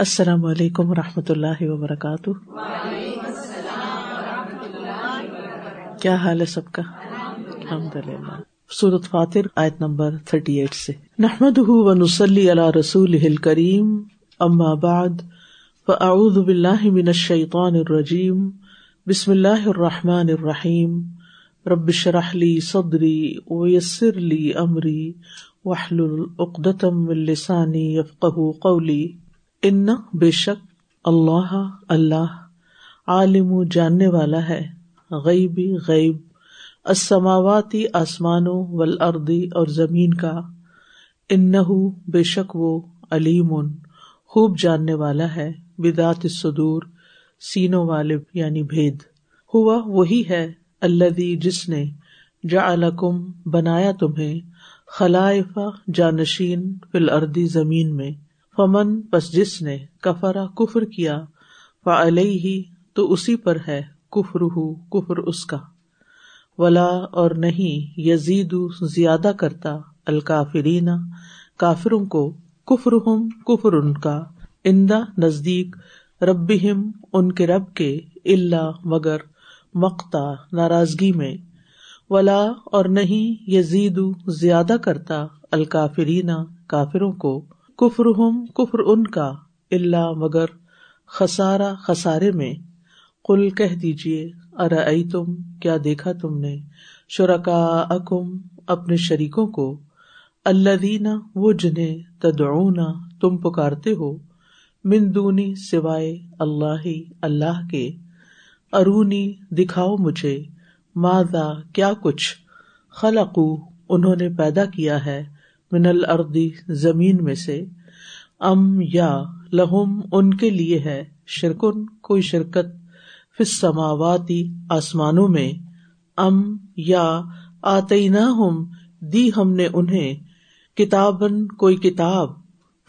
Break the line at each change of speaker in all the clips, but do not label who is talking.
السلام علیکم و رحمۃ اللہ وبرکاتہ۔ کیا حال ہے سب کا؟ الحمد للہ سورت فاتر، آیت نمبر تھرٹی ایٹ سے۔ نحمد و نسلی اللہ رسول ہل کریم اما بعد، فاعوذ باللہ من الشیطان الرجیم۔ بسم اللہ الرحمٰن الرحیم۔ ربش رحلی صدری ویسر لی امری۔ وحل العقدم السانی یفقہ قولی۔ ان بے شک اللہ اللہ عالم جاننے والا ہے غیبی غیب اسماواتی آسمانوں ولادی اور زمین کا۔ ان بے شک وہ علیم، خوب جاننے والا ہے۔ بدات صدور سینوں والے یعنی بھید۔ ہوا وہی ہے اللہ جس نے جا بنایا تمہیں خلائفہ جانشین فل اردی زمین میں۔ فمن بس جس نے کفرا کفر کیا ہی تو اسی پر ہے کفر ہُ کفر اس کا۔ ولا، اور نہیں، یزید زیادہ کرتا الکافرین، کافروں کو کفر ہم کفر ان کا۔ اندا نزدیک رب ان کے رب کے اللہ مگر مقتا ناراضگی میں۔ ولا، اور نہیں، یزید زیادہ کرتا الکافرین، کافروں کو۔ کفر ہم کفر ان کا اللہ مگر خسارا خسارے میں۔ کل کہہ دیجیے ارا تم کیا دیکھا تم نے؟ شرکا اکم اپنے شریکوں کو۔ اللہ دینا وہ جنہیں تدعونا تم پکارتے ہو۔ مندونی سوائے اللہ اللہ کے۔ ارونی، دکھاؤ مجھے۔ ماضا کیا کچھ؟ خلقو، انہوں نے پیدا کیا ہے۔ من الردی زمین میں سے۔ ام یا، لہم، ان کے لیے ہے شرکن، کوئی شرکت۔ فسماواتی آسمانوں میں۔ ام یا آتی نہ ہم دی ہم نے انہیں۔ کتابن کوئی کتاب۔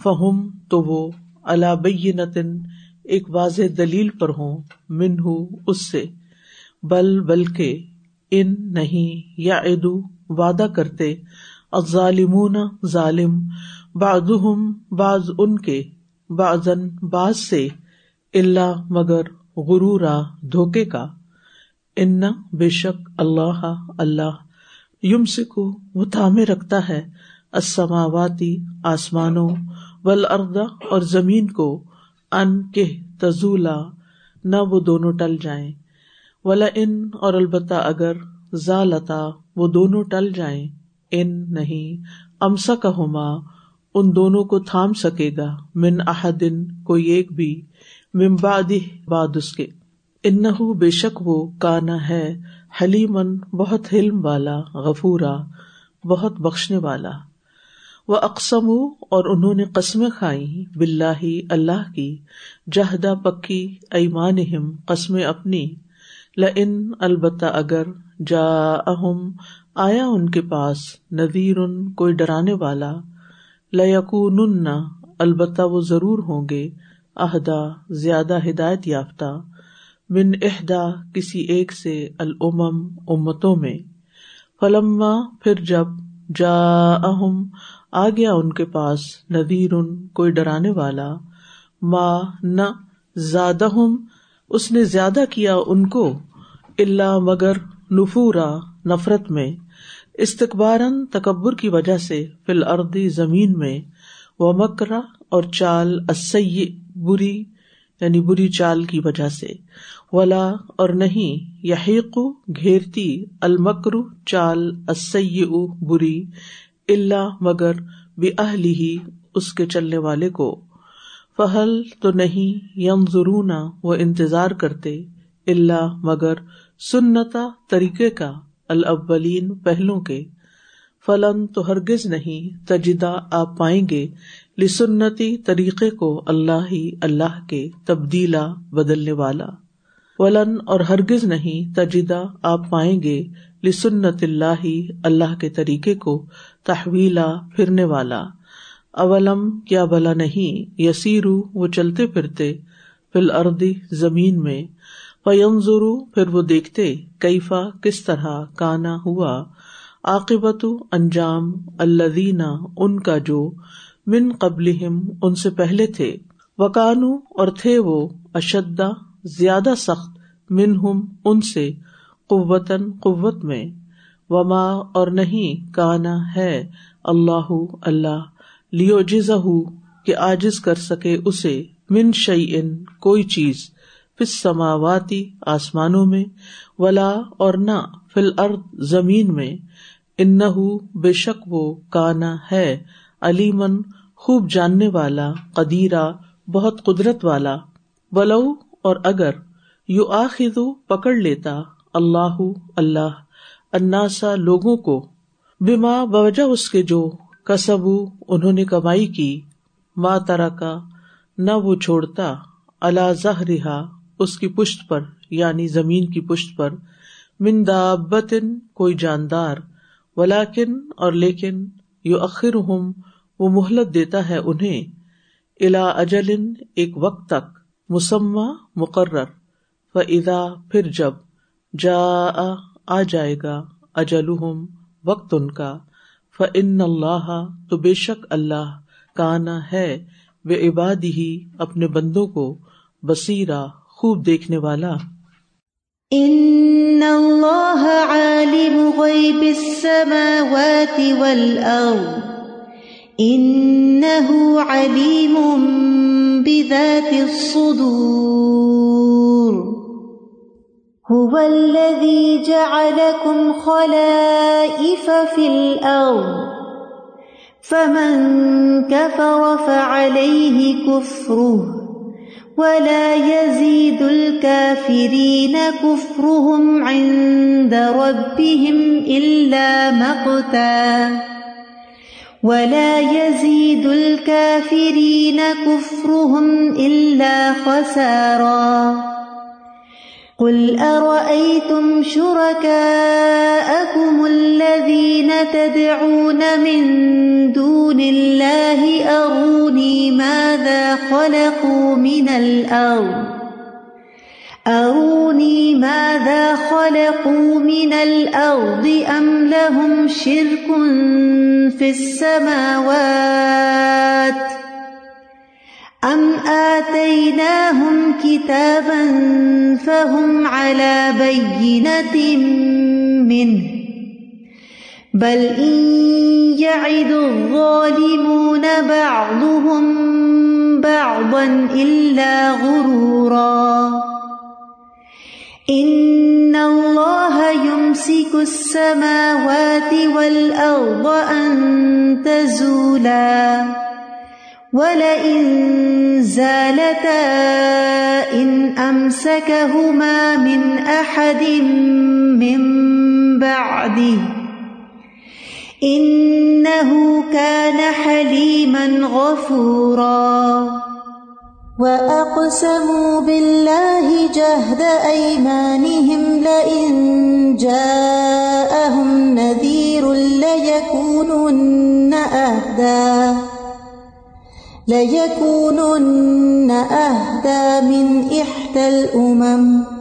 فہم، تو وہ۔ اللہ ایک واضح دلیل پر ہوں من ہوں اس سے۔ بل، بلکہ، ان نہیں یا ادو وعدہ کرتے۔ ظالمون ظالم بعضهم بعض ان کے بعضن بعض سے اللہ مگر غرورا دھوکے کا۔ ان بے شک اللہ اللہ یم سکھو وہ تھامے رکھتا ہے اسماواتی آسمانوں ول اردا اور زمین کو، ان کے تزولا نہ وہ دونوں ٹل جائیں۔ ولا ان اور البتہ اگر ذالتا وہ دونوں ٹل جائیں۔ ان نہیں امسا کا ہوما ان دونوں کو تھام سکے گا، من احدن، کوئی ایک بھی ممباد باد اس کے۔ ان بے شک وہ کانا ہے حلیمن بہت حلم والا، غفورا، بہت بخشنے والا۔ وہ اقسم اور انہوں نے قسمیں کھائی بلّہ اللہ کی جہدا پکی ایمان قسمیں اپنی۔ ل ان البتہ اگر جا اہم آیا ان کے پاس ندیر ان کوئی ڈرانے والا۔ لکون البتہ وہ ضرور ہوں گے، عہدہ، زیادہ ہدایت یافتہ۔ من اہدا کسی ایک سے العم امتوں میں۔ فلما، پھر جب جا اہم آ گیا ان کے پاس ندیر ان کوئی ڈرانے والا۔ ماں نہ زیادہ اس نے زیادہ کیا ان کو اللہ مگر نفورا، نفرت میں استقبار تکبر کی وجہ سے فی الردی زمین میں وہ مکرا اور چال اسی بری یعنی بری چال کی وجہ سے، ولا اور نہیں، یحیق، گھیرتی المکرو چال اسی بری اللہ مگر بے اہلی ہی اس کے چلنے والے کو۔ فہل تو نہیں یم ضرور وہ انتظار کرتے اللہ مگر سنتا طریقے کا الاولین پہلو کے۔ فلن تو ہرگز نہیں تجدہ آپ پائیں گے۔ لسنتی طریقے کو اللہ ہی اللہ کے تبدیلا بدلنے والا۔ ولن اور ہرگز نہیں تجدہ آپ پائیں گے۔ لسنت اللہ ہی اللہ کے طریقے کو تحویلا پھرنے والا۔ اولم کیا بلا نہیں، یسیرو وہ چلتے پھرتے۔ فل اردی زمین میں۔ فیمزرو پھر وہ دیکھتے کیفا، کس طرح کانا ہوا۔ عاقبت، انجام اللہ ان کا جو من قبل ان سے پہلے تھے۔ وکانو، اور تھے وہ اشدا زیادہ سخت، منہم ان سے قوتن قوت میں۔ وما، اور نہیں، کانا ہے۔ اللہ اللہ لیو جز کہ آجز کر سکے اسے۔ من شعی کوئی چیز۔ فس سماواتی آسمانوں میں، ولا اور نہ فل ارد زمین میں ان بے شک وہ کانا ہے علیمن خوب جاننے والا، قدیرہ، بہت قدرت والا۔ ولو اور اگر یو آخذ پکڑ لیتا اللہ اللہ اناسا لوگوں کو بیما بوجہ اس کے جو کسب انہوں نے کمائی کی ماں ترا کا نہ وہ چھوڑتا اللہ زہ اس کی پشت پر یعنی زمین کی پشت پر مندابن کوئی جاندار ولاکن اور لیکن یو اخر ہوں وہ مہلت دیتا ہے انہیں الا اجل ایک وقت تک، مسمہ، مقرر و ادا پھر جب جا آ جائے گا اجل وقت ان کا ف ان اللہ، تو بے شک اللہ کانا ہے وہ عباد ہی اپنے بندوں کو بصیرا خوب دیکھنے والا۔
ان اللہ عالم غیب السماوات والارض۔ انه علیم بذات الصدور۔ هو الذي جعلكم خلائف في الأرض فمن كفر فعليه كفره ولا يزيد الكافرين كفرهم عند ربهم إلا مقتا. ولا يزيد الكافرين كفرهم إلا خسارا. قل أرأيتم شركاءكم تدعون من دون الله أروني ماذا خلقوا من الأرض؟ أروني ماذا خلقوا من الأرض أم لهم شرك في السماوات؟ ام آتيناهم كتابا فهم على بينة منه؟ بل إن يعد الظالمون بعضهم بعضا إلا غرورا. إن الله يمسك السماوات والأرض أن تزولا. وَلَئِن زَالَتَا إِنْ أَمْسَكَهُمَا مِنْ أَحَدٍ مِّن بَعْدِهِ. إِنَّهُ كَانَ حَلِيمًا غَفُورًا. وَأَقْسَمُوا بِاللَّهِ جَهْدَ أَيْمَانِهِمْ لَئِن جَاءَهُمْ نَذِيرٌ لَّيَكُونُنَّ أَهْدَىٰ. ليكونن أهدى من إحدى الأمم.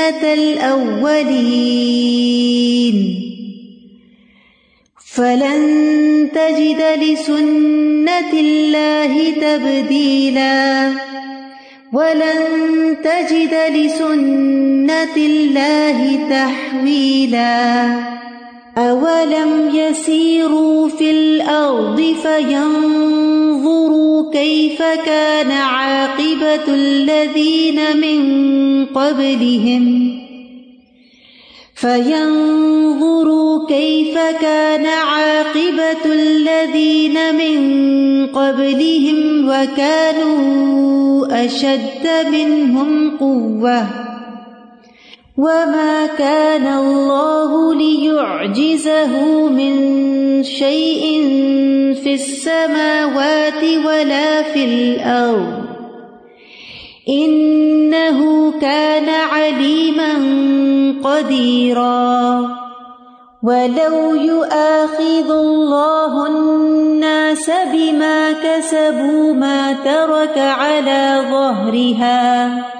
سنة الأولين. فلن تجد لسنة الله تبديلا. ولن تجد لسنة الله تحويلا. أولم يسيروا في الأرض فينظروا كيف كان عاقبة الذين من قبلهم؟ فينظروا كيف كان عاقبة الذين من قبلهم وكانوا أشد منهم قوةً. وما كان الله ليعجزه من شيء في السماوات ولا في الأرض إنه كان عليما قديرا ولو يؤاخذ الله الناس بما كسبوا ما ترك على ظهرها